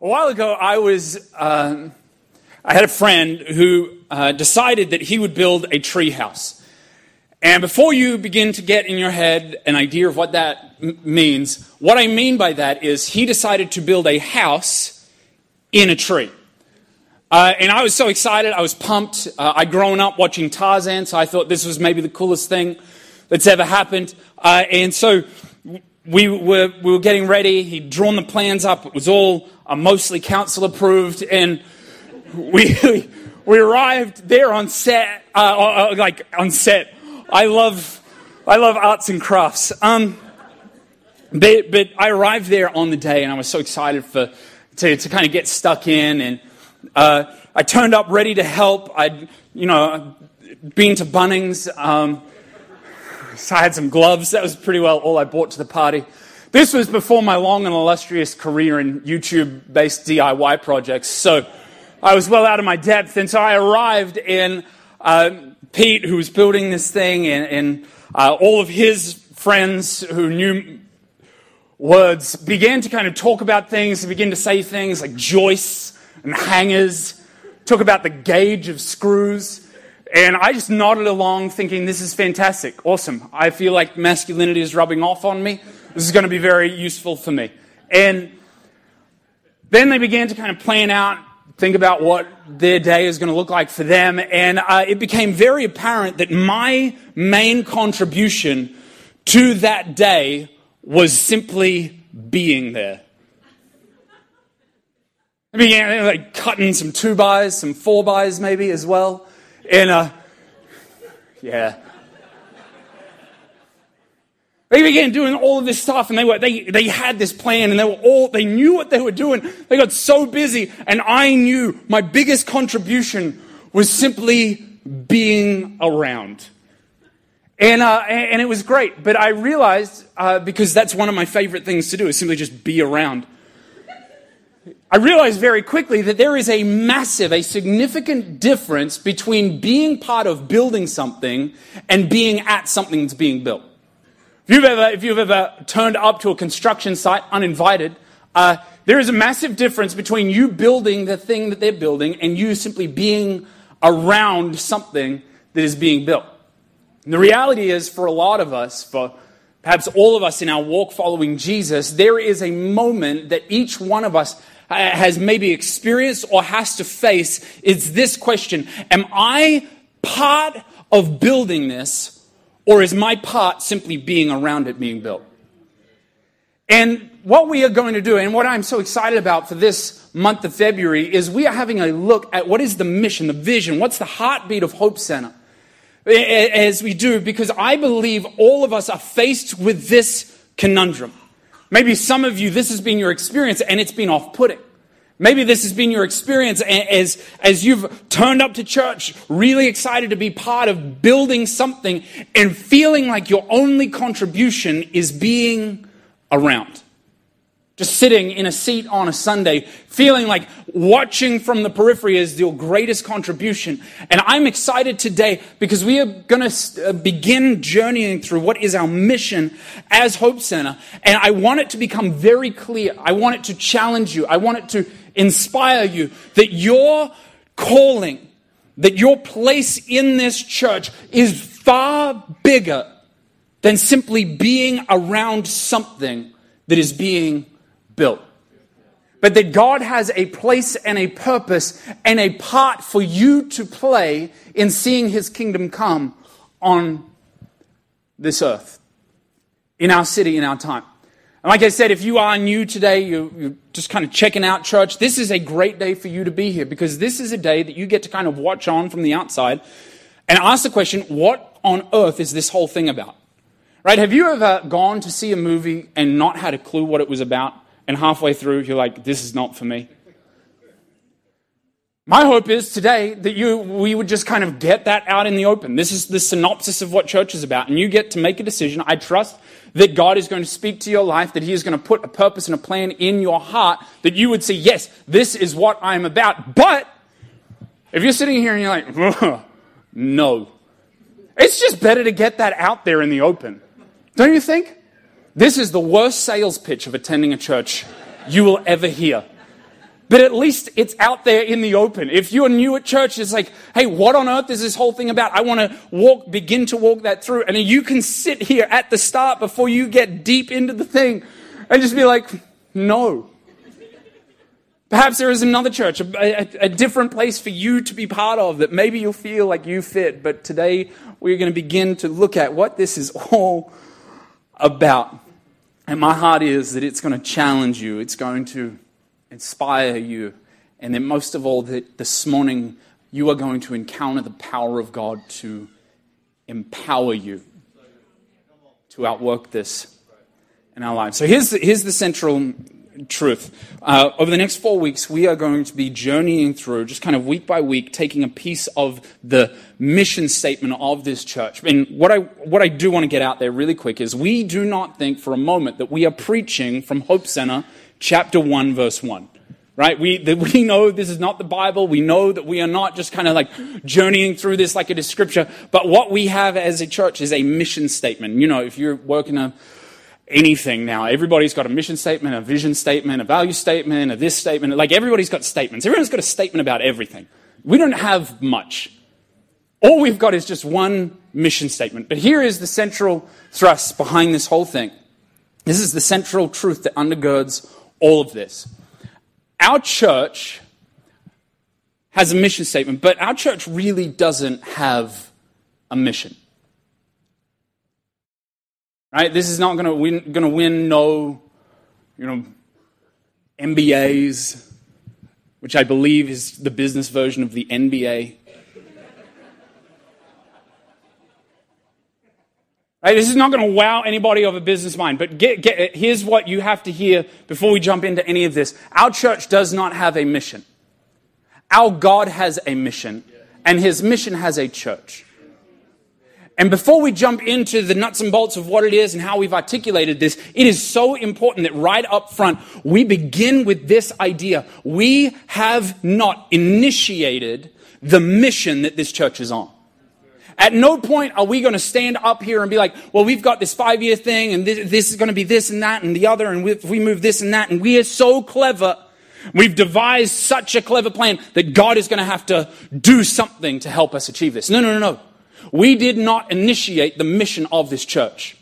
A while ago, I was, um, I had a friend who uh, decided that he would build a tree house. And before you begin to get in your head an idea of what that m- means, what I mean by that is he decided to build a house in a tree. Uh, and I was so excited, I was pumped. Uh, I'd grown up watching Tarzan, so I thought this was maybe the coolest thing that's ever happened. Uh, and so we were, we were getting ready. He'd drawn the plans up. It was all uh, mostly council approved. And we, we arrived there on set, uh, uh, uh, like on set. I love, I love arts and crafts. Um, but, but I arrived there on the day and I was so excited for, to, to kind of get stuck in. And uh, I turned up ready to help. I'd, you know, been to Bunnings. Um, so I had some gloves. That was pretty well all I brought to the party. This was before my long and illustrious career in YouTube based DIY projects. So I was well out of my depth. And so I arrived in uh, Pete, who was building this thing, and, and uh, all of his friends who knew words began to kind of talk about things, begin to say things like joists and hangers, talk about the gauge of screws. And I just nodded along thinking, this is fantastic, awesome. I feel like masculinity is rubbing off on me. This is going to be very useful for me. And then they began to kind of plan out, think about what their day is going to look like for them. And uh, it became very apparent that my main contribution to that day was simply being there. I began like cutting some two bys, some four bys maybe as well. And, uh, yeah. They began doing all of this stuff and they were, they, they had this plan and they were all, they knew what they were doing. They got so busy and I knew my biggest contribution was simply being around. And, uh, and it was great. But I realized, uh, because that's one of my favorite things to do, is simply just be around. I realized very quickly that there is a massive, a significant difference between being part of building something and being at something that's being built. If you've ever, if you've ever turned up to a construction site uninvited, uh, there is a massive difference between you building the thing that they're building and you simply being around something that is being built. And the reality is, for a lot of us, for perhaps all of us in our walk following Jesus, there is a moment that each one of us uh, has maybe experienced or has to face It's this question Am I part of building this, or is my part simply being around it being built? And what we are going to do, and what I'm so excited about for this month of February, is we are having a look at what is the mission, the vision, what's the heartbeat of Hope Center as we do, because I believe all of us are faced with this conundrum. Maybe some of you, this has been your experience and it's been off putting. Maybe this has been your experience as, as you've turned up to church, really excited to be part of building something and feeling like your only contribution is being around. Just sitting in a seat on a Sunday, feeling like watching from the periphery is your greatest contribution. And I'm excited today because we are going to uh, begin journeying through what is our mission as Hope Center. And I want it to become very clear. I want it to challenge you. I want it to inspire you that your calling, that your place in this church is far bigger than simply being around something that is being built. But that God has a place and a purpose and a part for you to play in seeing his kingdom come on this earth, in our city, in our time. And like I said, if you are new today, you, are just kind of checking out church, this is a great day for you to be here because this is a day that you get to kind of watch on from the outside and ask the question, what on earth is this whole thing about? Right? Have you ever gone to see a movie and not had a clue what it was about? And halfway through you're like, this is not for me. My hope is today that you, we would just kind of get that out in the open. This is the synopsis of what church is about, and you get to make a decision. I trust that God is going to speak to your life, that He is going to put a purpose and a plan in your heart, that you would say, yes, this is what I'm about. But if you're sitting here and you're like, no, it's just better to get that out there in the open. Don't you think? This is the worst sales pitch of attending a church you will ever hear. but at least it's out there in the open. If you're new at church, it's like, hey, what on earth is this whole thing about? I want to walk, begin to walk that through. And you can sit here at the start before you get deep into the thing and just be like, no. Perhaps there is another church, a, a, a, different place for you to be part of that maybe you'll feel like you fit. But today we're going to begin to look at what this is all about. And my heart is that it's going to challenge you, it's going to inspire you, and then most of all, that this morning you are going to encounter the power of God to empower you to outwork this in our lives. So here's the, here's the central truth. Uh, over the next four weeks, we are going to be journeying through, just kind of week by week, taking a piece of the mission statement of this church. And what I, what I do want to get out there really quick is we do not think for a moment that we are preaching from Hope Center, chapter 1, verse 1 right? We, that we know this is not the Bible. We know that we are not just kind of like journeying through this like it is scripture. But what we have as a church is a mission statement. You know, if you're working a, anything now. Everybody's got a mission statement, a vision statement, a value statement, a this statement. Like everybody's got statements. Everyone's got a statement about everything. We don't have much. All we've got is just one mission statement. But here is the central thrust behind this whole thing. This is the central truth that undergirds all of this. Our church has a mission statement, but our church really doesn't have a mission. Right? This is not going to win, no, you know, MBAs, which I believe is the business version of the NBA. Right? This is not going to wow anybody of a business mind, but get, get, here's what you have to hear before we jump into any of this. Our church does not have a mission. Our God has a mission, and his mission has a church. And before we jump into the nuts and bolts of what it is and how we've articulated this, it is so important that right up front, we begin with this idea. We have not initiated the mission that this church is on. At no point are we going to stand up here and be like, well, we've got this five year thing and this, this, is going to be this and that and the other and we, we move this and that and we are so clever. We've devised such a clever plan that God is going to have to do something to help us achieve this. No, no, no, no. We did not initiate the mission of this church.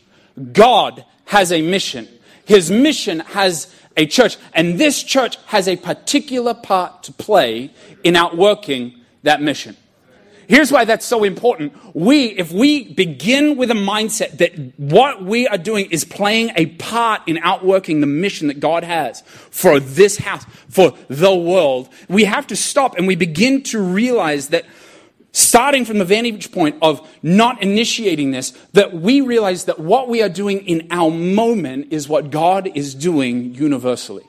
God has a mission. His mission has a church, and this church has a particular part to play in outworking that mission. Here's why that's so important. We, if we begin with a mindset that what we are doing is playing a part in outworking the mission that God has for this house, for the world, we have to stop and we begin to realize that starting from the vantage point of not initiating this, that we realize that what we are doing in our moment is what God is doing universally.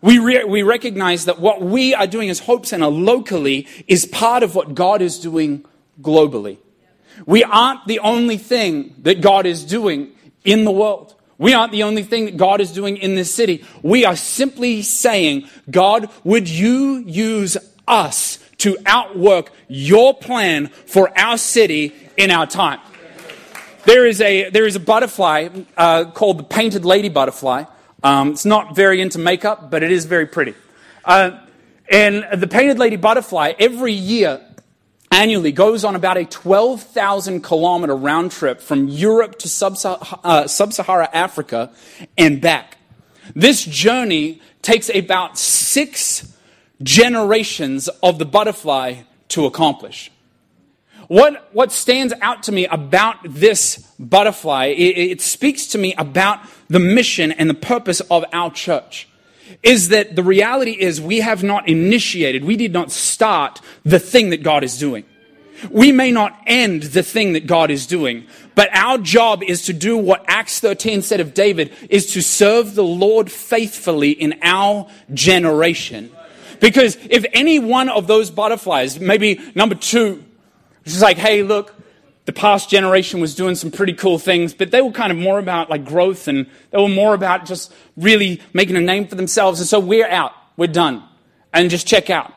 We, re- we recognize that what we are doing as Hope Center locally is part of what God is doing globally. We aren't the only thing that God is doing in the world. We aren't the only thing that God is doing in this city. We are simply saying, God, would you use us to outwork your plan for our city in our time. There is a, there is a butterfly uh, called the painted lady butterfly. Um, it's not very into makeup, but it is very pretty. Uh, and the painted lady butterfly every year, annually, goes on about a 12,000 kilometer round trip from Europe to uh, sub Saharan Africa and back. This journey takes about six generations of the butterfly to accomplish. What, what stands out to me about this butterfly, it, it speaks to me about the mission and the purpose of our church is that the reality is we have not initiated, we did not start the thing that God is doing. We may not end the thing that God is doing, but our job is to do what Acts 13 said of David is to serve the Lord faithfully in our generation. Because if any one of those butterflies, maybe number two, is like, hey, look, the past generation was doing some pretty cool things, but they were kind of more about like growth and they were more about just really making a name for themselves. And so we're out. We're done. And just check out.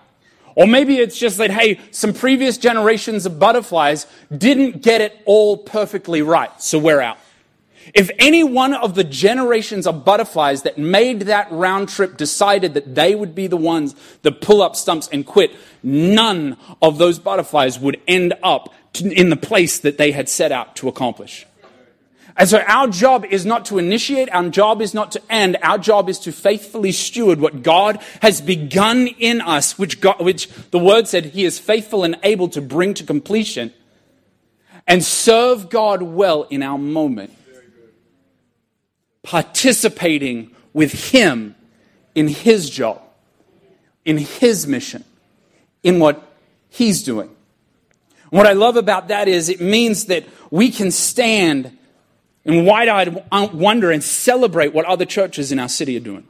Or maybe it's just that, hey, some previous generations of butterflies didn't get it all perfectly right. So we're out. If any one of the generations of butterflies that made that round trip decided that they would be the ones that pull up stumps and quit, none of those butterflies would end up in the place that they had set out to accomplish. And so our job is not to initiate, our job is not to end, our job is to faithfully steward what God has begun in us, which, God, which the word said he is faithful and able to bring to completion, and serve God well in our moment. Participating with him in his job, in his mission, in what he's doing. what I love about that is it means that we can stand in wide eyed wonder and celebrate what other churches in our city are doing.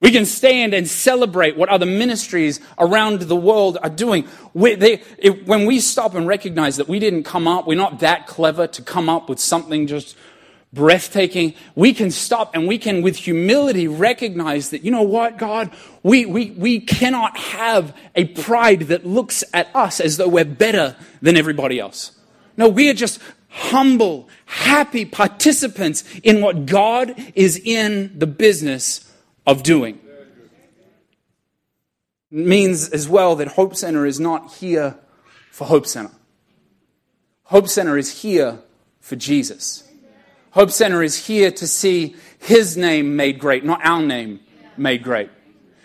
We can stand and celebrate what other ministries around the world are doing. We, they, when we stop and recognize that we didn't come up, we're not that clever to come up with something just breathtaking, we can stop and we can, with humility, recognize that, you know what, God, we, we, we cannot have a pride that looks at us as though we're better than everybody else. No, we are just humble, happy participants in what God is in the business of doing. It means as well that Hope Center is not here for Hope Center. Hope Center is here for Jesus. Hope Center is here to see His name made great, not our name made great.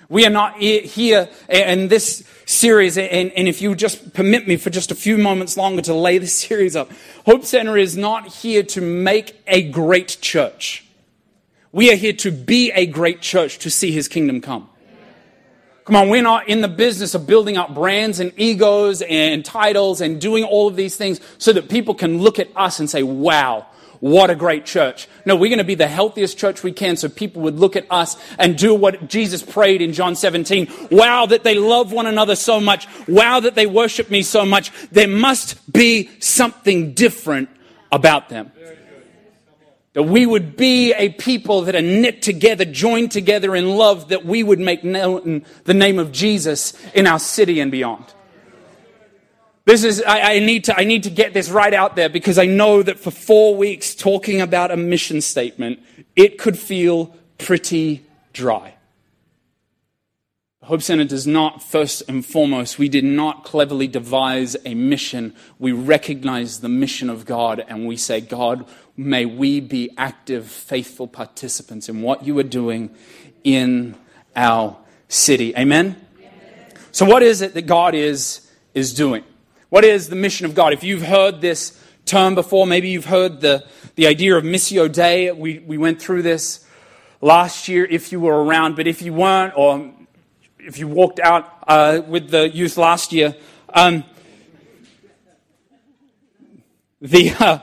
We are not here in this series, and, and, if you just permit me for just a few moments longer to lay this series up, Hope Center is not here to make a great church. We are here to be a great church to see His kingdom come. Come on, we're not in the business of building up brands and egos and titles and doing all of these things so that people can look at us and say, wow, what a great church. No, we're going to be the healthiest church we can so people would look at us and do what Jesus prayed in John 17. Wow, that they love one another so much. Wow, that they worship me so much. There must be something different about them. That we would be a people that are knit together, joined together in love, that we would make known the name of Jesus in our city and beyond. This is, I, I, need to, I need to get this right out there because I know that for four weeks talking about a mission statement, it could feel pretty dry. Hope Center does not, first and foremost, we did not cleverly devise a mission. We recognize the mission of God and we say, God, may we be active, faithful participants in what you are doing in our city. Amen? Amen? So, what is it that God is, is doing? What is the mission of God? If you've heard this term before, maybe you've heard the, the idea of Missio Dei. We, we went through this last year if you were around, but if you weren't, or if you walked out uh, with the youth last year, um, the, uh,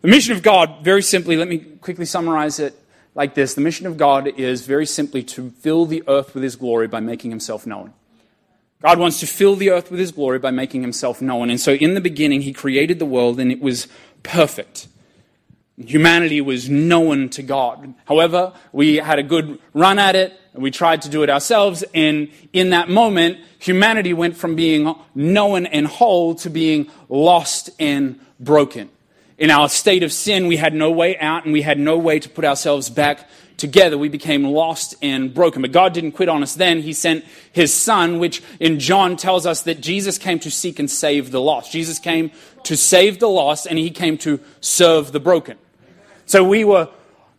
the mission of God, very simply, let me quickly summarize it like this. The mission of God is very simply to fill the earth with his glory by making himself known. God wants to fill the earth with his glory by making himself known. And so in the beginning, he created the world and it was perfect. Humanity was known to God. However, we had a good run at it and we tried to do it ourselves. And in that moment, humanity went from being known and whole to being lost and broken. In our state of sin, we had no way out and we had no way to put ourselves back together, we became lost and broken. But God didn't quit on us then. He sent his son, which in John tells us that Jesus came to seek and save the lost. Jesus came to save the lost and he came to serve the broken. So we were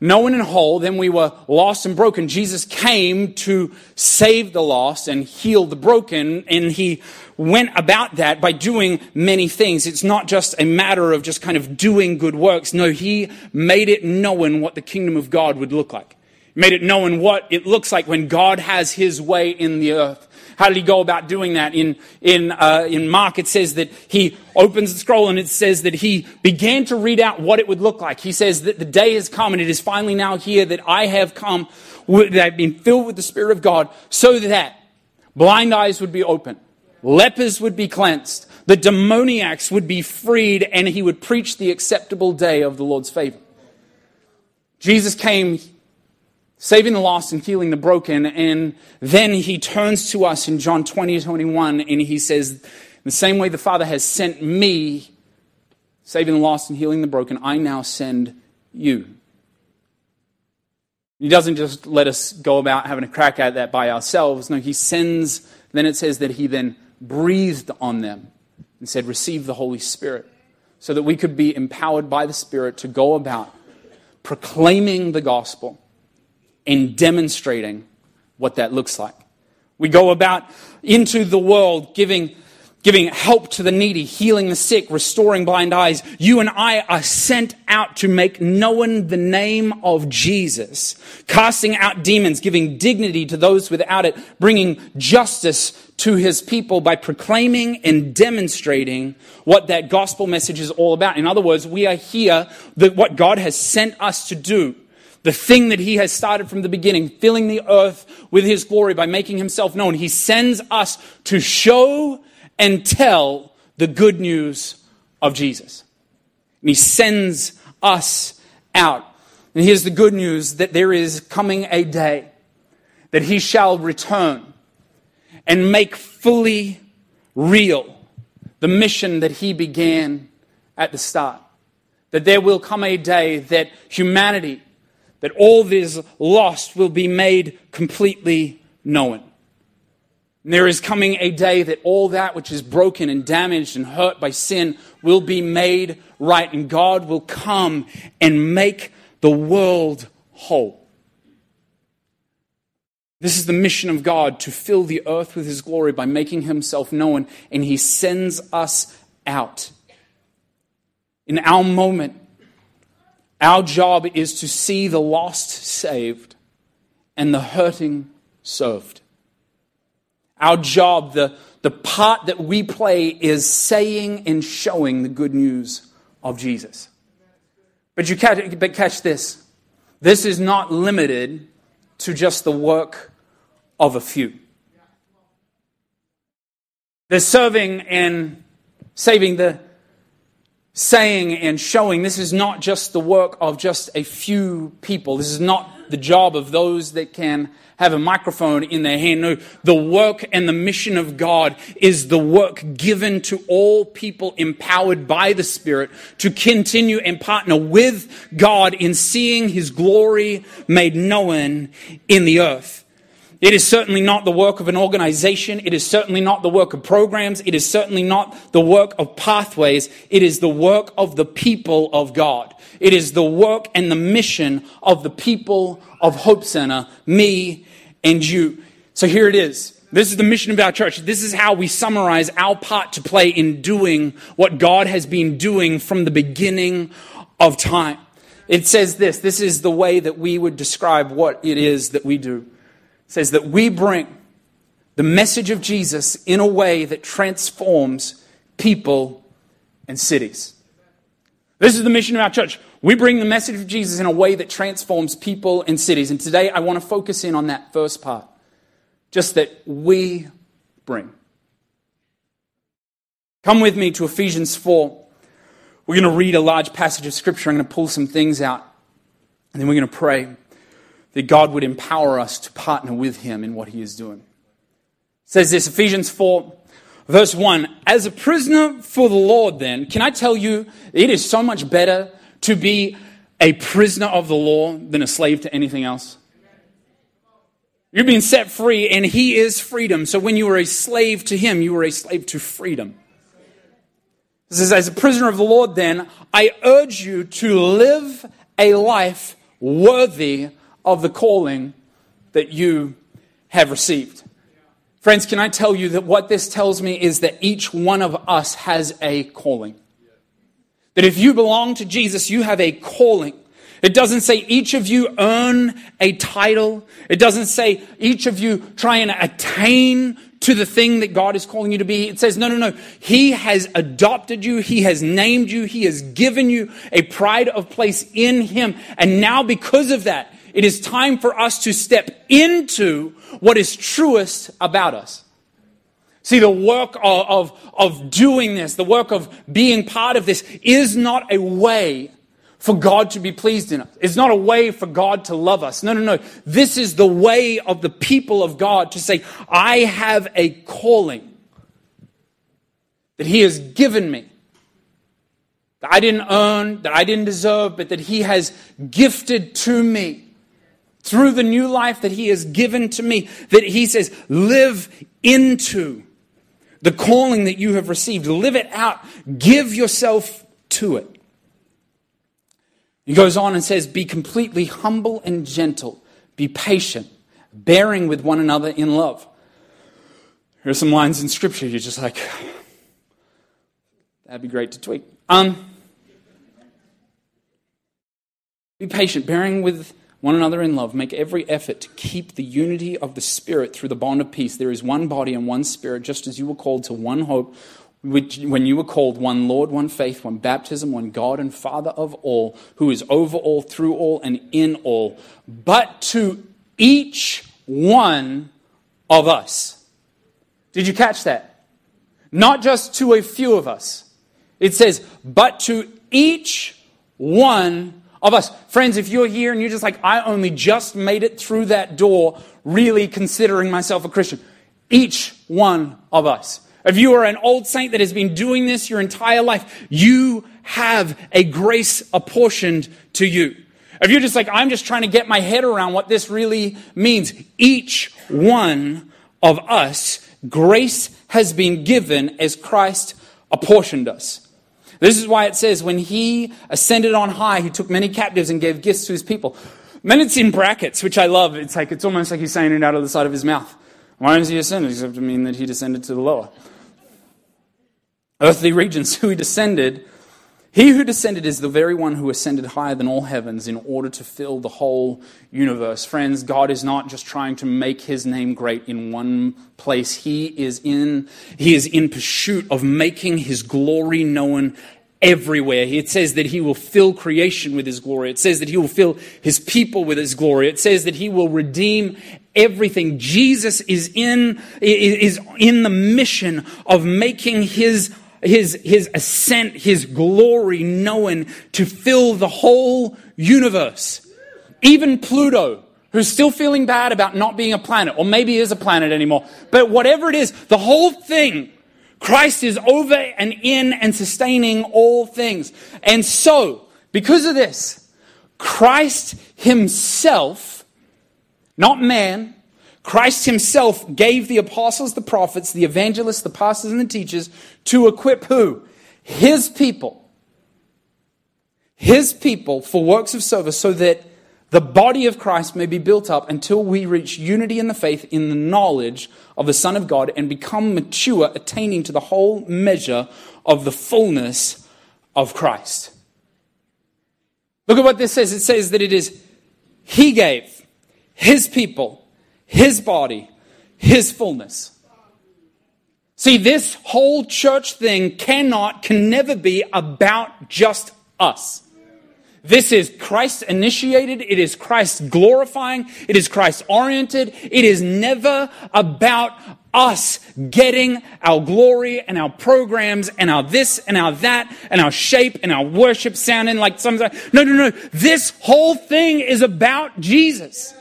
known and whole, then we were lost and broken. Jesus came to save the lost and heal the broken, and he went about that by doing many things. It's not just a matter of just kind of doing good works. No, he made it known what the kingdom of God would look like. He made it known what it looks like when God has his way in the earth. How did he go about doing that? In, in, uh, in Mark, it says that he opens the scroll and it says that he began to read out what it would look like. He says that the day has come and it is finally now here that I have come, that I've been filled with the Spirit of God so that blind eyes would be opened, lepers would be cleansed, the demoniacs would be freed, and he would preach the acceptable day of the Lord's favor. Jesus came saving the lost and healing the broken. And then he turns to us in John 20, 21, and he says, the same way the Father has sent me, saving the lost and healing the broken, I now send you. He doesn't just let us go about having a crack at that by ourselves. No, he sends, then it says that he then breathed on them and said, Receive the Holy Spirit, so that we could be empowered by the Spirit to go about proclaiming the gospel and demonstrating what that looks like. We go about into the world giving giving help to the needy, healing the sick, restoring blind eyes. You and I are sent out to make known the name of Jesus, casting out demons, giving dignity to those without it, bringing justice to his people by proclaiming and demonstrating what that gospel message is all about. In other words, we are here that what God has sent us to do the thing that he has started from the beginning, filling the earth with his glory by making himself known. He sends us to show and tell the good news of Jesus. And he sends us out. And here's the good news that there is coming a day that he shall return and make fully real the mission that he began at the start. That there will come a day that humanity, that all this lost will be made completely known. And there is coming a day that all that which is broken and damaged and hurt by sin will be made right, and God will come and make the world whole. This is the mission of God to fill the earth with His glory by making Himself known, and He sends us out. In our moment, our job is to see the lost saved and the hurting served. Our job, the, the part that we play, is saying and showing the good news of Jesus. But you catch, but catch this. This is not limited to just the work of a few. The serving and saving the saying and showing this is not just the work of just a few people. This is not the job of those that can have a microphone in their hand. No, the work and the mission of God is the work given to all people empowered by the Spirit to continue and partner with God in seeing His glory made known in the earth. It is certainly not the work of an organization. It is certainly not the work of programs. It is certainly not the work of pathways. It is the work of the people of God. It is the work and the mission of the people of Hope Center, me and you. So here it is. This is the mission of our church. This is how we summarize our part to play in doing what God has been doing from the beginning of time. It says this this is the way that we would describe what it is that we do. It says that we bring the message of Jesus in a way that transforms people and cities. This is the mission of our church. We bring the message of Jesus in a way that transforms people and cities. And today I want to focus in on that first part. Just that we bring. Come with me to Ephesians 4. We're going to read a large passage of Scripture. I'm going to pull some things out. And then we're going to pray that God would empower us to partner with Him in what He is doing. It says this Ephesians 4, verse 1 As a prisoner for the Lord, then, can I tell you, it is so much better to be a prisoner of the law than a slave to anything else? You're being set free, and He is freedom. So when you were a slave to Him, you were a slave to freedom. It says, As a prisoner of the Lord, then, I urge you to live a life worthy of the calling that you have received. Friends, can I tell you that what this tells me is that each one of us has a calling. That if you belong to Jesus, you have a calling. It doesn't say each of you earn a title. It doesn't say each of you try and attain to the thing that God is calling you to be. It says, no, no, no. He has adopted you. He has named you. He has given you a pride of place in Him. And now because of that, it is time for us to step into what is truest about us. See, the work of, of, of, doing this, the work of being part of this, is not a way for God to be pleased in us. It's not a way for God to love us. No, no, no. This is the way of the people of God to say, I have a calling that He has given me. that I didn't earn, that I didn't deserve, but that He has gifted to me through the new life that He has given to me, that He says, live into the calling that you have received. Live it out. Give yourself to it. He goes on and says, Be completely humble and gentle. Be patient, bearing with one another in love. Here are some lines in Scripture you're just like, that'd be great to tweet. Um, be patient, bearing with one another in love. Make every effort to keep the unity of the Spirit through the bond of peace. There is one body and one Spirit, just as you were called to one hope which, when you were called one Lord, one faith, one baptism, one God and Father of all, who is over all, through all, and in all, but to each one of us. Did you catch that? Not just to a few of us. It says, but to each one of us. Friends, if you're here and you're just like, I only just made it through that door, really considering myself a Christian, each one of us. If you are an old saint that has been doing this your entire life, you have a grace apportioned to you. If you're just like, I'm just trying to get my head around what this really means, each one of us, grace has been given as Christ apportioned us. This is why it says, when he ascended on high, he took many captives and gave gifts to his people. Then it's in brackets, which I love. It's like, it's almost like he's saying it out of the side of his mouth. Why does he ascend? Except to mean that he descended to the lower earthly regions, who he descended. He who descended is the very one who ascended higher than all heavens in order to fill the whole universe. Friends, God is not just trying to make his name great in one place. He is in, he is in pursuit of making his glory known everywhere. It says that he will fill creation with his glory. It says that he will fill his people with his glory. It says that he will redeem everything. Jesus is in, is in the mission of making his his, his ascent, his glory known to fill the whole universe. Even Pluto, who's still feeling bad about not being a planet, or maybe is a planet anymore. But whatever it is, the whole thing, Christ is over and in and sustaining all things. And so, because of this, Christ himself, not man, Christ himself gave the apostles, the prophets, the evangelists, the pastors, and the teachers to equip who? His people. His people for works of service so that the body of Christ may be built up until we reach unity in the faith in the knowledge of the Son of God and become mature, attaining to the whole measure of the fullness of Christ. Look at what this says. It says that it is He gave His people his body, His fullness. See, this whole church thing cannot, can never be about just us. This is Christ initiated. It is Christ glorifying. It is Christ oriented. It is never about us getting our glory and our programs and our this and our that and our shape and our worship sounding like some. No, no, no. This whole thing is about Jesus.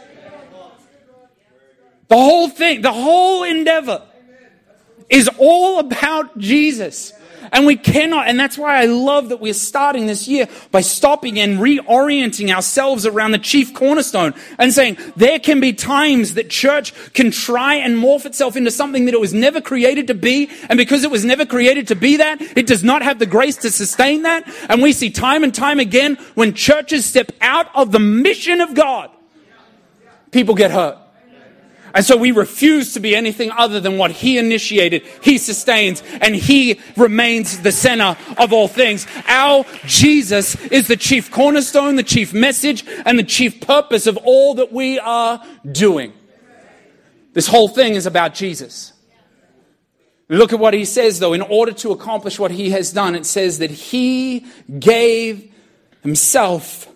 The whole thing, the whole endeavor is all about Jesus. And we cannot, and that's why I love that we're starting this year by stopping and reorienting ourselves around the chief cornerstone and saying there can be times that church can try and morph itself into something that it was never created to be. And because it was never created to be that, it does not have the grace to sustain that. And we see time and time again when churches step out of the mission of God, people get hurt. And so we refuse to be anything other than what He initiated, He sustains, and He remains the center of all things. Our Jesus is the chief cornerstone, the chief message, and the chief purpose of all that we are doing. This whole thing is about Jesus. Look at what he says, though. In order to accomplish what he has done, it says that he gave himself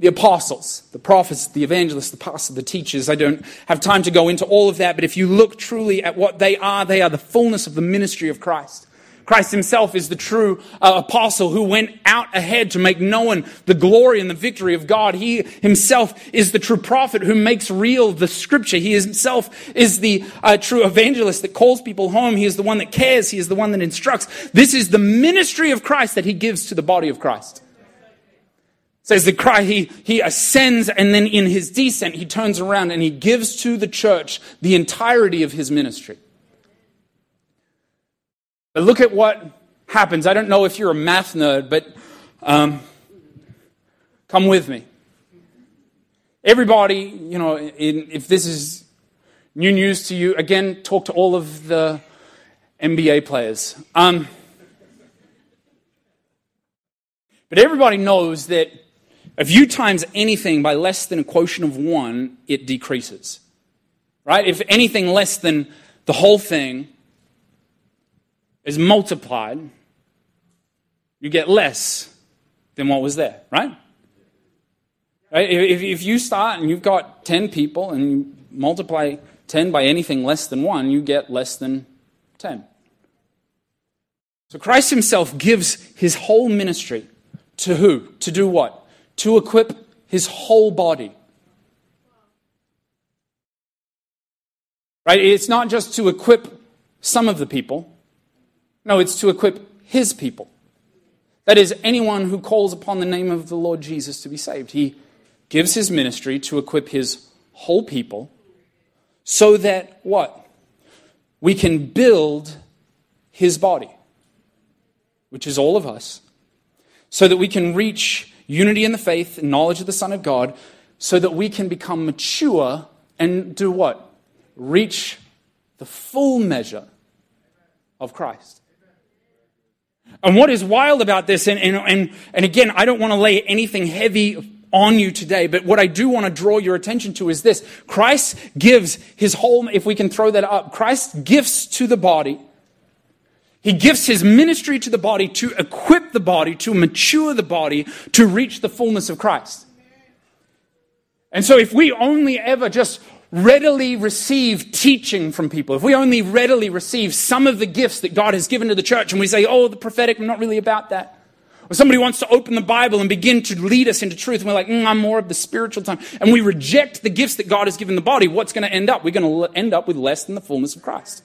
the apostles, the prophets, the evangelists, the pastors, the teachers. I don't have time to go into all of that, but if you look truly at what they are, they are the fullness of the ministry of Christ. Christ himself is the true uh, apostle who went out ahead to make known the glory and the victory of God. He himself is the true prophet who makes real the scripture. He himself is the uh, true evangelist that calls people home. He is the one that cares. He is the one that instructs. This is the ministry of Christ that he gives to the body of Christ. Says that Christ, he, he ascends and then in his descent, he turns around and he gives to the church the entirety of his ministry. But look at what happens. I don't know if you're a math nerd, but um, come with me. Everybody, you know, in, if this is new news to you, again, talk to all of the NBA players. Um, but everybody knows that if you times anything by less than a quotient of one, it decreases. Right? If anything less than the whole thing, is multiplied, you get less than what was there, right? right? If, if you start and you've got 10 people and you multiply 10 by anything less than 1, you get less than 10. So Christ himself gives his whole ministry to who? To do what? To equip his whole body. Right? It's not just to equip some of the people, no, it's to equip his people. That is, anyone who calls upon the name of the Lord Jesus to be saved. He gives his ministry to equip his whole people so that what? We can build his body, which is all of us, so that we can reach unity in the faith and knowledge of the Son of God, so that we can become mature and do what? Reach the full measure of Christ. And what is wild about this, and, and, and, and again, I don't want to lay anything heavy on you today, but what I do want to draw your attention to is this. Christ gives his whole, if we can throw that up, Christ gifts to the body. He gives his ministry to the body to equip the body, to mature the body, to reach the fullness of Christ. And so if we only ever just readily receive teaching from people, if we only readily receive some of the gifts that God has given to the church and we say, oh, the prophetic, I'm not really about that. Or somebody wants to open the Bible and begin to lead us into truth, and we're like, mm, I'm more of the spiritual time. And we reject the gifts that God has given the body. What's going to end up? We're going to end up with less than the fullness of Christ.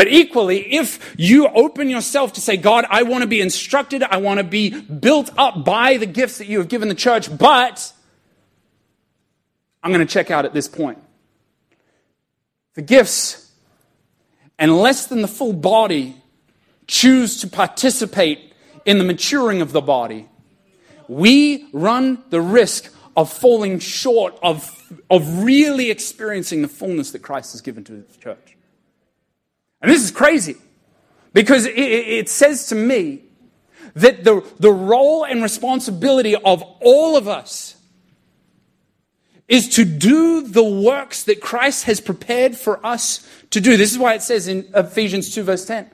But equally, if you open yourself to say, God, I want to be instructed, I want to be built up by the gifts that you have given the church, but I'm going to check out at this point the gifts and less than the full body choose to participate in the maturing of the body, we run the risk of falling short of, of really experiencing the fullness that Christ has given to the church. And this is crazy because it, it says to me that the, the role and responsibility of all of us is to do the works that Christ has prepared for us to do. This is why it says in Ephesians 2, verse 10,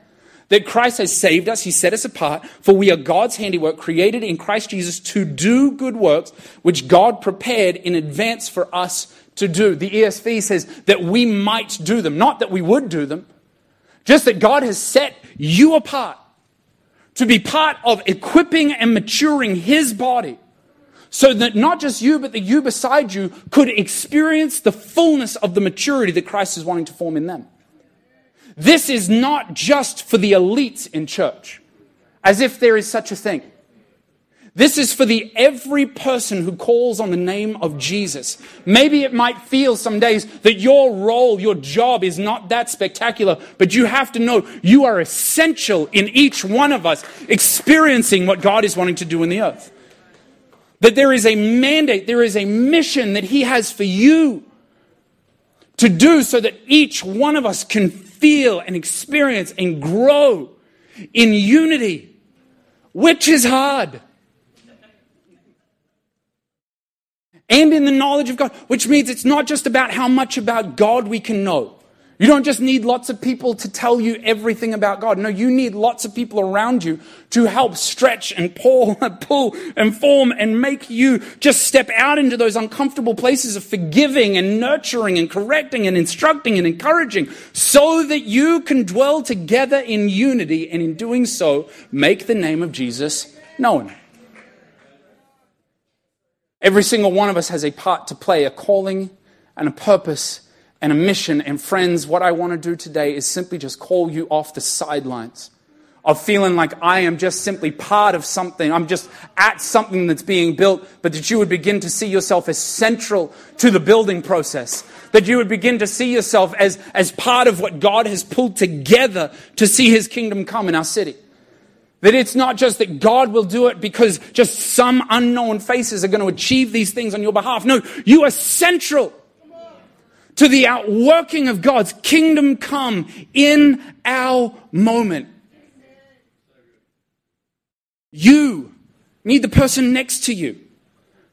that Christ has saved us, He set us apart, for we are God's handiwork, created in Christ Jesus to do good works, which God prepared in advance for us to do. The ESV says that we might do them, not that we would do them, just that God has set you apart to be part of equipping and maturing His body so that not just you, but the you beside you could experience the fullness of the maturity that Christ is wanting to form in them. This is not just for the elites in church, as if there is such a thing. This is for the every person who calls on the name of Jesus. Maybe it might feel some days that your role, your job is not that spectacular, but you have to know you are essential in each one of us experiencing what God is wanting to do in the earth. That there is a mandate, there is a mission that He has for you to do so that each one of us can feel and experience and grow in unity, which is hard. And in the knowledge of God, which means it's not just about how much about God we can know. You don't just need lots of people to tell you everything about God. No, you need lots of people around you to help stretch and pull, and pull and form and make you just step out into those uncomfortable places of forgiving and nurturing and correcting and instructing and encouraging so that you can dwell together in unity and in doing so make the name of Jesus known. Every single one of us has a part to play, a calling and a purpose and a mission. And friends, what I want to do today is simply just call you off the sidelines of feeling like I am just simply part of something. I'm just at something that's being built, but that you would begin to see yourself as central to the building process. That you would begin to see yourself as, as part of what God has pulled together to see his kingdom come in our city. That it's not just that God will do it because just some unknown faces are going to achieve these things on your behalf. No, you are central to the outworking of God's kingdom come in our moment. You need the person next to you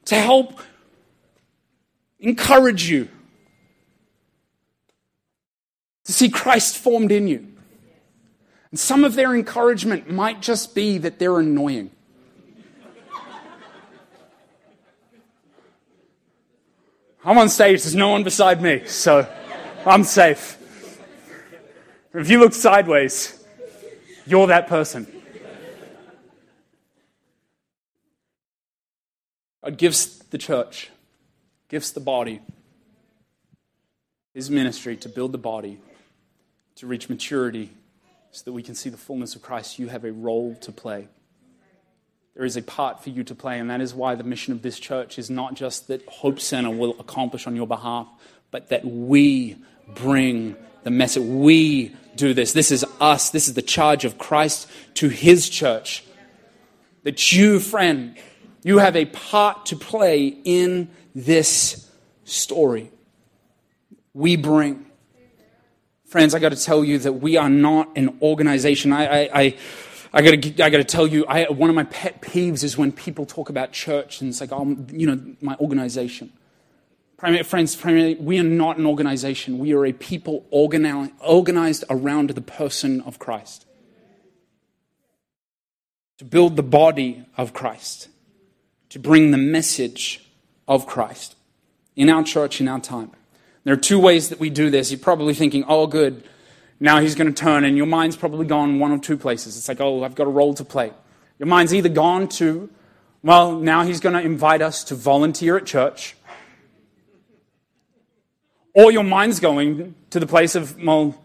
to help encourage you to see Christ formed in you. And some of their encouragement might just be that they're annoying. I'm on stage, there's no one beside me, so I'm safe. If you look sideways, you're that person. God gives the church, gives the body, his ministry to build the body, to reach maturity, so that we can see the fullness of Christ. You have a role to play. There is a part for you to play, and that is why the mission of this church is not just that Hope Center will accomplish on your behalf, but that we bring the message. We do this. This is us. This is the charge of Christ to his church. That you, friend, you have a part to play in this story. We bring. Friends, I got to tell you that we are not an organization. I, I, I I gotta, I gotta tell you, I, one of my pet peeves is when people talk about church and it's like, oh, you know, my organization. Primary, friends, primarily, we are not an organization. We are a people organized, organized around the person of Christ. To build the body of Christ. To bring the message of Christ in our church, in our time. There are two ways that we do this. You're probably thinking, oh, good, now he's going to turn, and your mind's probably gone one of two places. It's like, oh, I've got a role to play. Your mind's either gone to, well, now he's going to invite us to volunteer at church, or your mind's going to the place of, well,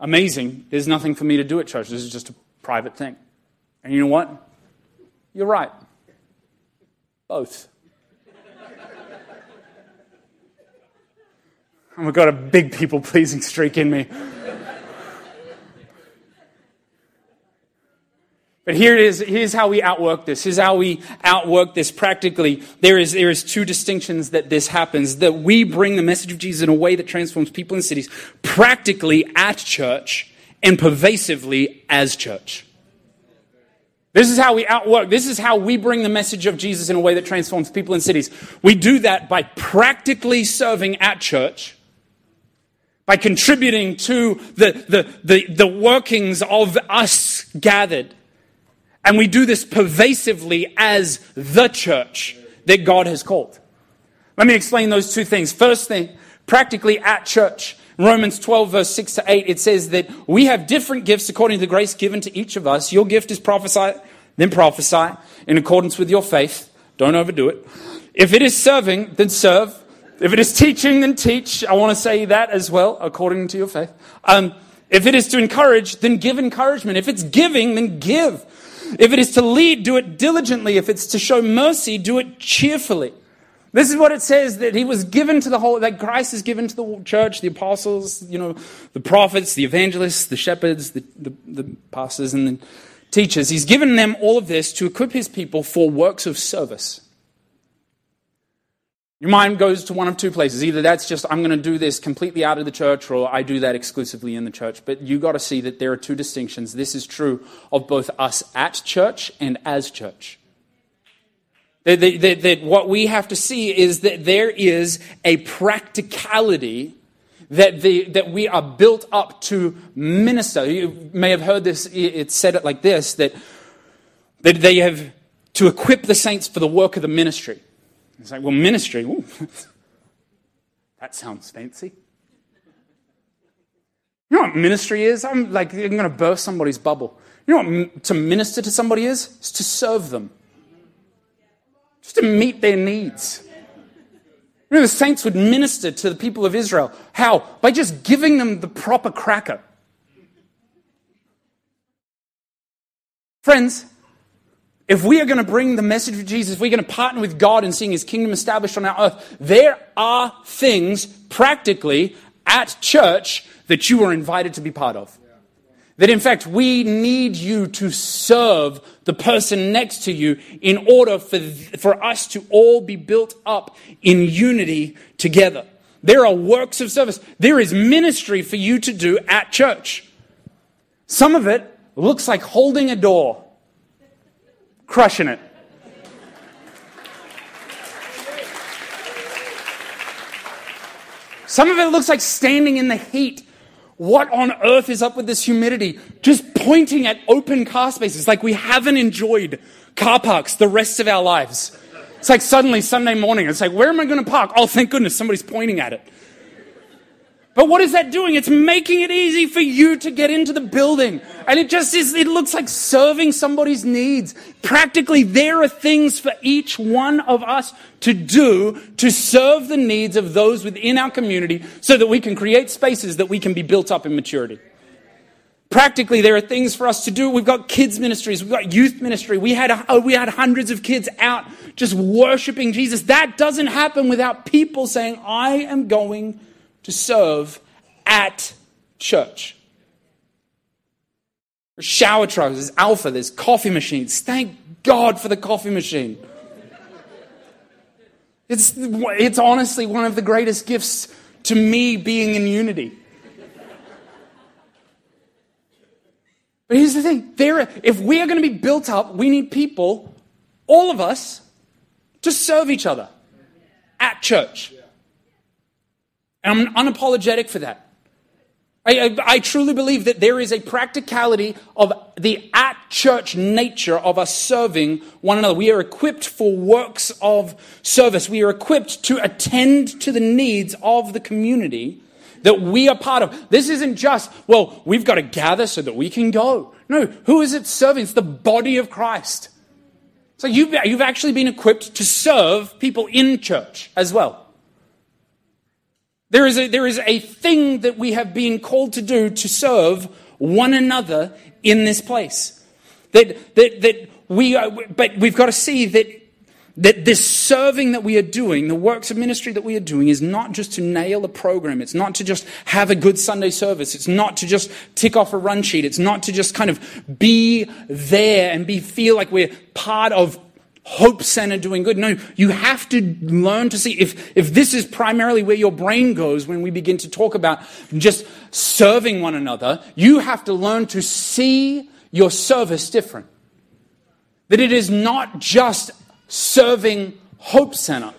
amazing, there's nothing for me to do at church. This is just a private thing. And you know what? You're right. Both. Oh I've got a big people pleasing streak in me. But here it is. Here's how we outwork this. Here's how we outwork this practically. There is, there is two distinctions that this happens. That we bring the message of Jesus in a way that transforms people in cities practically at church and pervasively as church. This is how we outwork. This is how we bring the message of Jesus in a way that transforms people in cities. We do that by practically serving at church, by contributing to the, the, the, the workings of us gathered and we do this pervasively as the church that God has called. Let me explain those two things. First thing, practically at church. Romans 12, verse 6 to 8, it says that we have different gifts according to the grace given to each of us. Your gift is prophesy, then prophesy in accordance with your faith. Don't overdo it. If it is serving, then serve. If it is teaching, then teach. I want to say that as well, according to your faith. Um, if it is to encourage, then give encouragement. If it's giving, then give. If it is to lead, do it diligently. If it's to show mercy, do it cheerfully. This is what it says that he was given to the whole, that Christ is given to the church, the apostles, you know, the prophets, the evangelists, the shepherds, the, the, the pastors, and the teachers. He's given them all of this to equip his people for works of service. Your mind goes to one of two places. Either that's just, I'm going to do this completely out of the church, or I do that exclusively in the church. But you've got to see that there are two distinctions. This is true of both us at church and as church. That, that, that what we have to see is that there is a practicality that, the, that we are built up to minister. You may have heard this, it said it like this that, that they have to equip the saints for the work of the ministry. It's like, well, ministry, ooh, that sounds fancy. You know what ministry is? I'm like, I'm going to burst somebody's bubble. You know what to minister to somebody is? It's to serve them, just to meet their needs. You know, the saints would minister to the people of Israel. How? By just giving them the proper cracker. Friends, if we are going to bring the message of Jesus, if we're going to partner with God in seeing his kingdom established on our earth, there are things practically at church that you are invited to be part of. That in fact, we need you to serve the person next to you in order for, for us to all be built up in unity together. There are works of service. There is ministry for you to do at church. Some of it looks like holding a door, crushing it. Some of it looks like standing in the heat what on earth is up with this humidity? Just pointing at open car spaces like we haven't enjoyed car parks the rest of our lives. It's like suddenly Sunday morning, it's like, where am I going to park? Oh, thank goodness somebody's pointing at it. But what is that doing? It's making it easy for you to get into the building. And it just is, it looks like serving somebody's needs. Practically, there are things for each one of us to do to serve the needs of those within our community so that we can create spaces that we can be built up in maturity. Practically, there are things for us to do. We've got kids ministries, we've got youth ministry. We had, uh, we had hundreds of kids out just worshiping Jesus. That doesn't happen without people saying, I am going to serve at church. There's shower trucks, there's Alpha, there's coffee machines. Thank God for the coffee machine. It's, it's honestly one of the greatest gifts to me being in unity. But here's the thing there, if we are going to be built up, we need people, all of us, to serve each other at church. And I'm unapologetic for that. I, I, I, truly believe that there is a practicality of the at church nature of us serving one another. We are equipped for works of service. We are equipped to attend to the needs of the community that we are part of. This isn't just, well, we've got to gather so that we can go. No, who is it serving? It's the body of Christ. So you've, you've actually been equipped to serve people in church as well. There is, a, there is a thing that we have been called to do to serve one another in this place. That, that, that we are, but we've got to see that, that this serving that we are doing, the works of ministry that we are doing, is not just to nail a program. It's not to just have a good Sunday service. It's not to just tick off a run sheet. It's not to just kind of be there and be, feel like we're part of hope center doing good. No, you have to learn to see if, if this is primarily where your brain goes when we begin to talk about just serving one another, you have to learn to see your service different. That it is not just serving Hope Center,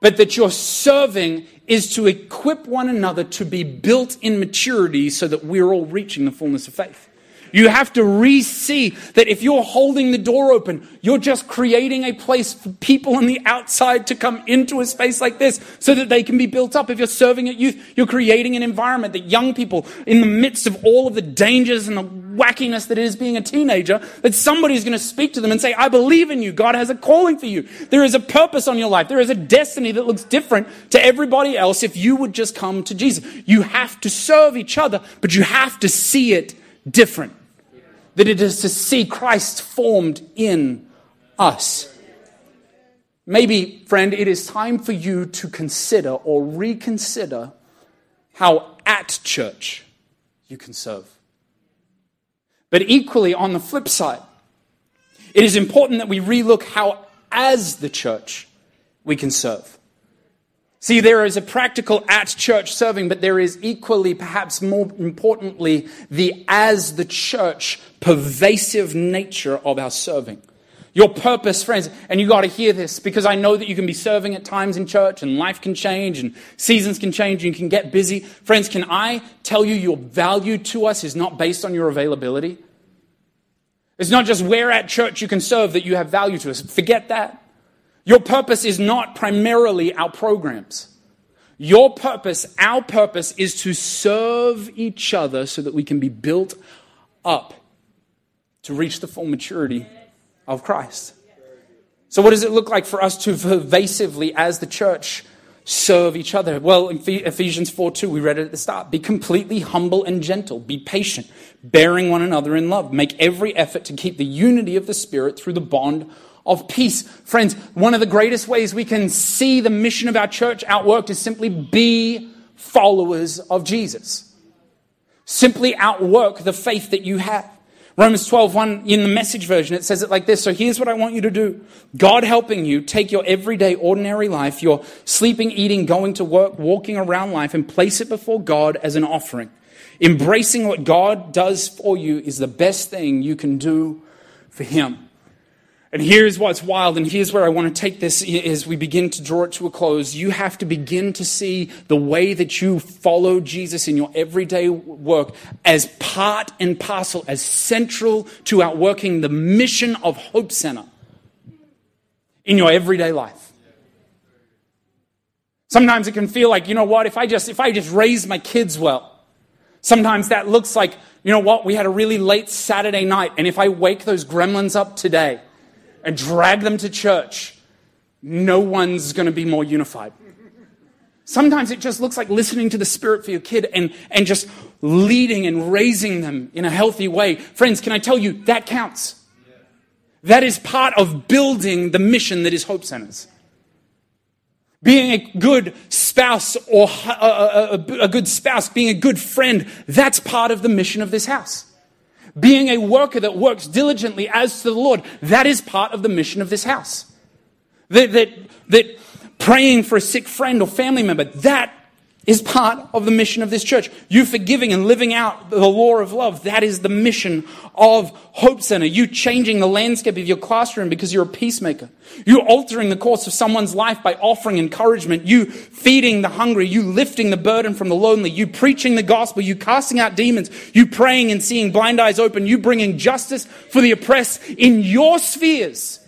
but that your serving is to equip one another to be built in maturity so that we're all reaching the fullness of faith. You have to re see that if you're holding the door open, you're just creating a place for people on the outside to come into a space like this so that they can be built up. If you're serving at youth, you're creating an environment that young people, in the midst of all of the dangers and the wackiness that is being a teenager, that somebody's going to speak to them and say, I believe in you. God has a calling for you. There is a purpose on your life. There is a destiny that looks different to everybody else if you would just come to Jesus. You have to serve each other, but you have to see it different that it is to see Christ formed in us. Maybe, friend, it is time for you to consider or reconsider how at church you can serve. But equally, on the flip side, it is important that we relook how, as the church, we can serve. See, there is a practical at church serving, but there is equally, perhaps more importantly, the as the church pervasive nature of our serving. Your purpose, friends, and you got to hear this because I know that you can be serving at times in church and life can change and seasons can change and you can get busy. Friends, can I tell you your value to us is not based on your availability? It's not just where at church you can serve that you have value to us. Forget that. Your purpose is not primarily our programs. Your purpose, our purpose, is to serve each other so that we can be built up to reach the full maturity of Christ. So, what does it look like for us to pervasively, as the church, serve each other? Well, in Ephesians 4 2, we read it at the start. Be completely humble and gentle. Be patient, bearing one another in love. Make every effort to keep the unity of the Spirit through the bond of peace. Friends, one of the greatest ways we can see the mission of our church outworked is simply be followers of Jesus. Simply outwork the faith that you have. Romans 12, 1 in the message version, it says it like this. So here's what I want you to do. God helping you take your everyday, ordinary life, your sleeping, eating, going to work, walking around life, and place it before God as an offering. Embracing what God does for you is the best thing you can do for Him. And here's what's wild, and here's where I want to take this as we begin to draw it to a close. You have to begin to see the way that you follow Jesus in your everyday work as part and parcel, as central to outworking the mission of Hope Center in your everyday life. Sometimes it can feel like, you know what, if I just if I just raise my kids well, sometimes that looks like, you know what, we had a really late Saturday night, and if I wake those gremlins up today, and drag them to church, no one's going to be more unified. Sometimes it just looks like listening to the Spirit for your kid and, and just leading and raising them in a healthy way. Friends, can I tell you, that counts. That is part of building the mission that is Hope Centers. Being a good spouse or a, a, a, a good spouse, being a good friend, that's part of the mission of this house. Being a worker that works diligently as to the Lord, that is part of the mission of this house. That, that, that praying for a sick friend or family member, that is part of the mission of this church. You forgiving and living out the law of love, that is the mission of Hope Center. You changing the landscape of your classroom because you're a peacemaker. You altering the course of someone's life by offering encouragement. You feeding the hungry. You lifting the burden from the lonely. You preaching the gospel. You casting out demons. You praying and seeing blind eyes open. You bringing justice for the oppressed in your spheres.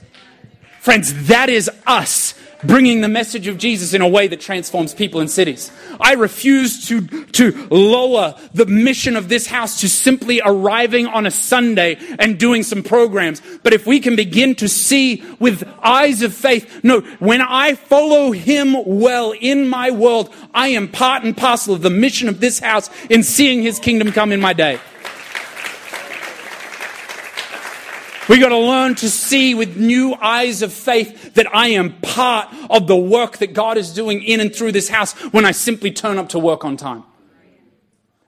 Friends, that is us bringing the message of Jesus in a way that transforms people in cities. I refuse to, to lower the mission of this house to simply arriving on a Sunday and doing some programs. But if we can begin to see with eyes of faith, no, when I follow him well in my world, I am part and parcel of the mission of this house in seeing his kingdom come in my day. We got to learn to see with new eyes of faith that I am part of the work that God is doing in and through this house when I simply turn up to work on time.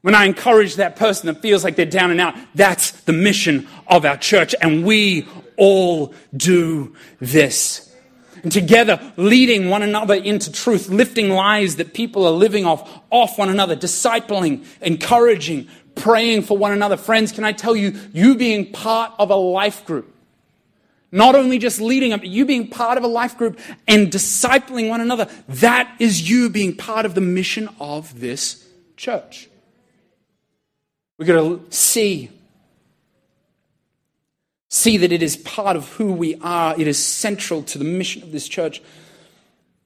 When I encourage that person that feels like they're down and out, that's the mission of our church. And we all do this. And together, leading one another into truth, lifting lies that people are living off, off one another, discipling, encouraging, praying for one another. Friends, can I tell you, you being part of a life group, not only just leading up, you being part of a life group and discipling one another, that is you being part of the mission of this church. We've got to see. See that it is part of who we are. It is central to the mission of this church.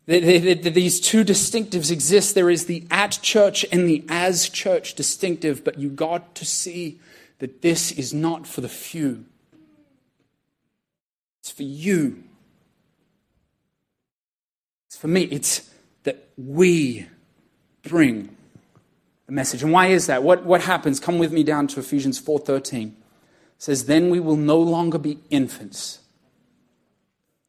These two distinctives exist. There is the at church and the as church distinctive, but you got to see that this is not for the few. It's for you. It's for me. It's that we bring the message. And why is that? What, what happens? Come with me down to Ephesians 4.13. It says, Then we will no longer be infants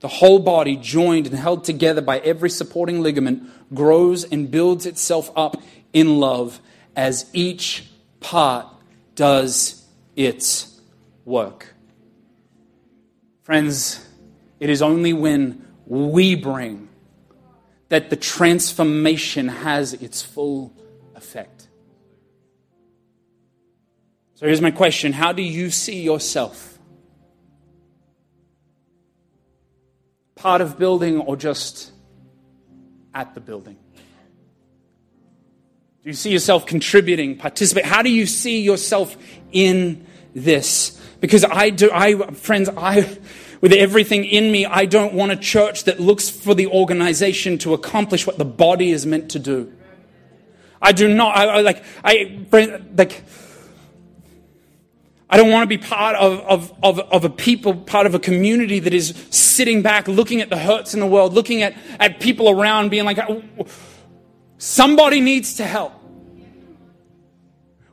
the whole body, joined and held together by every supporting ligament, grows and builds itself up in love as each part does its work. Friends, it is only when we bring that the transformation has its full effect. So here's my question How do you see yourself? Part of building or just at the building? Do you see yourself contributing, participate? How do you see yourself in this? Because I do, I, friends, I, with everything in me, I don't want a church that looks for the organization to accomplish what the body is meant to do. I do not, I, I like, I, like, I don't want to be part of, of, of, of, a people, part of a community that is sitting back, looking at the hurts in the world, looking at, at people around, being like, oh, somebody needs to help.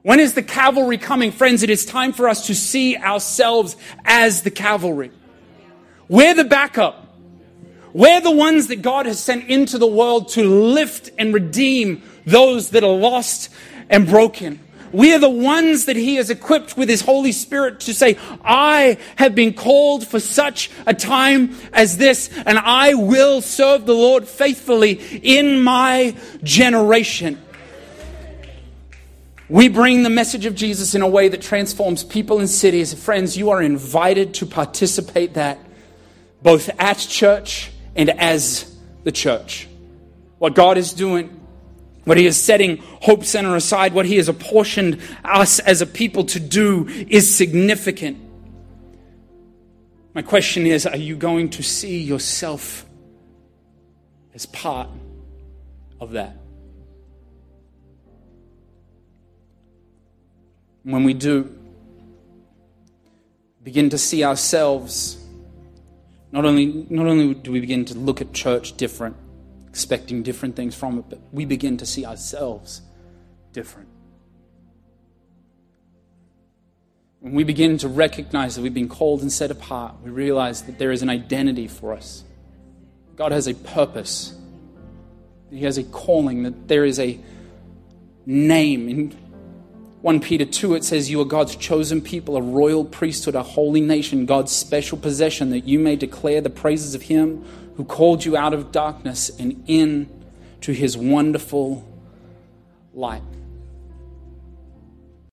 When is the cavalry coming? Friends, it is time for us to see ourselves as the cavalry. We're the backup. We're the ones that God has sent into the world to lift and redeem those that are lost and broken. We are the ones that He has equipped with His Holy Spirit to say, I have been called for such a time as this, and I will serve the Lord faithfully in my generation. We bring the message of Jesus in a way that transforms people and cities. Friends, you are invited to participate that both at church and as the church. What God is doing, what He is setting Hope Center aside, what He has apportioned us as a people to do is significant. My question is are you going to see yourself as part of that? When we do, begin to see ourselves, not only, not only do we begin to look at church different, expecting different things from it, but we begin to see ourselves different. When we begin to recognize that we've been called and set apart, we realize that there is an identity for us. God has a purpose. He has a calling, that there is a name. In 1 Peter 2, it says, You are God's chosen people, a royal priesthood, a holy nation, God's special possession, that you may declare the praises of Him who called you out of darkness and in to His wonderful light.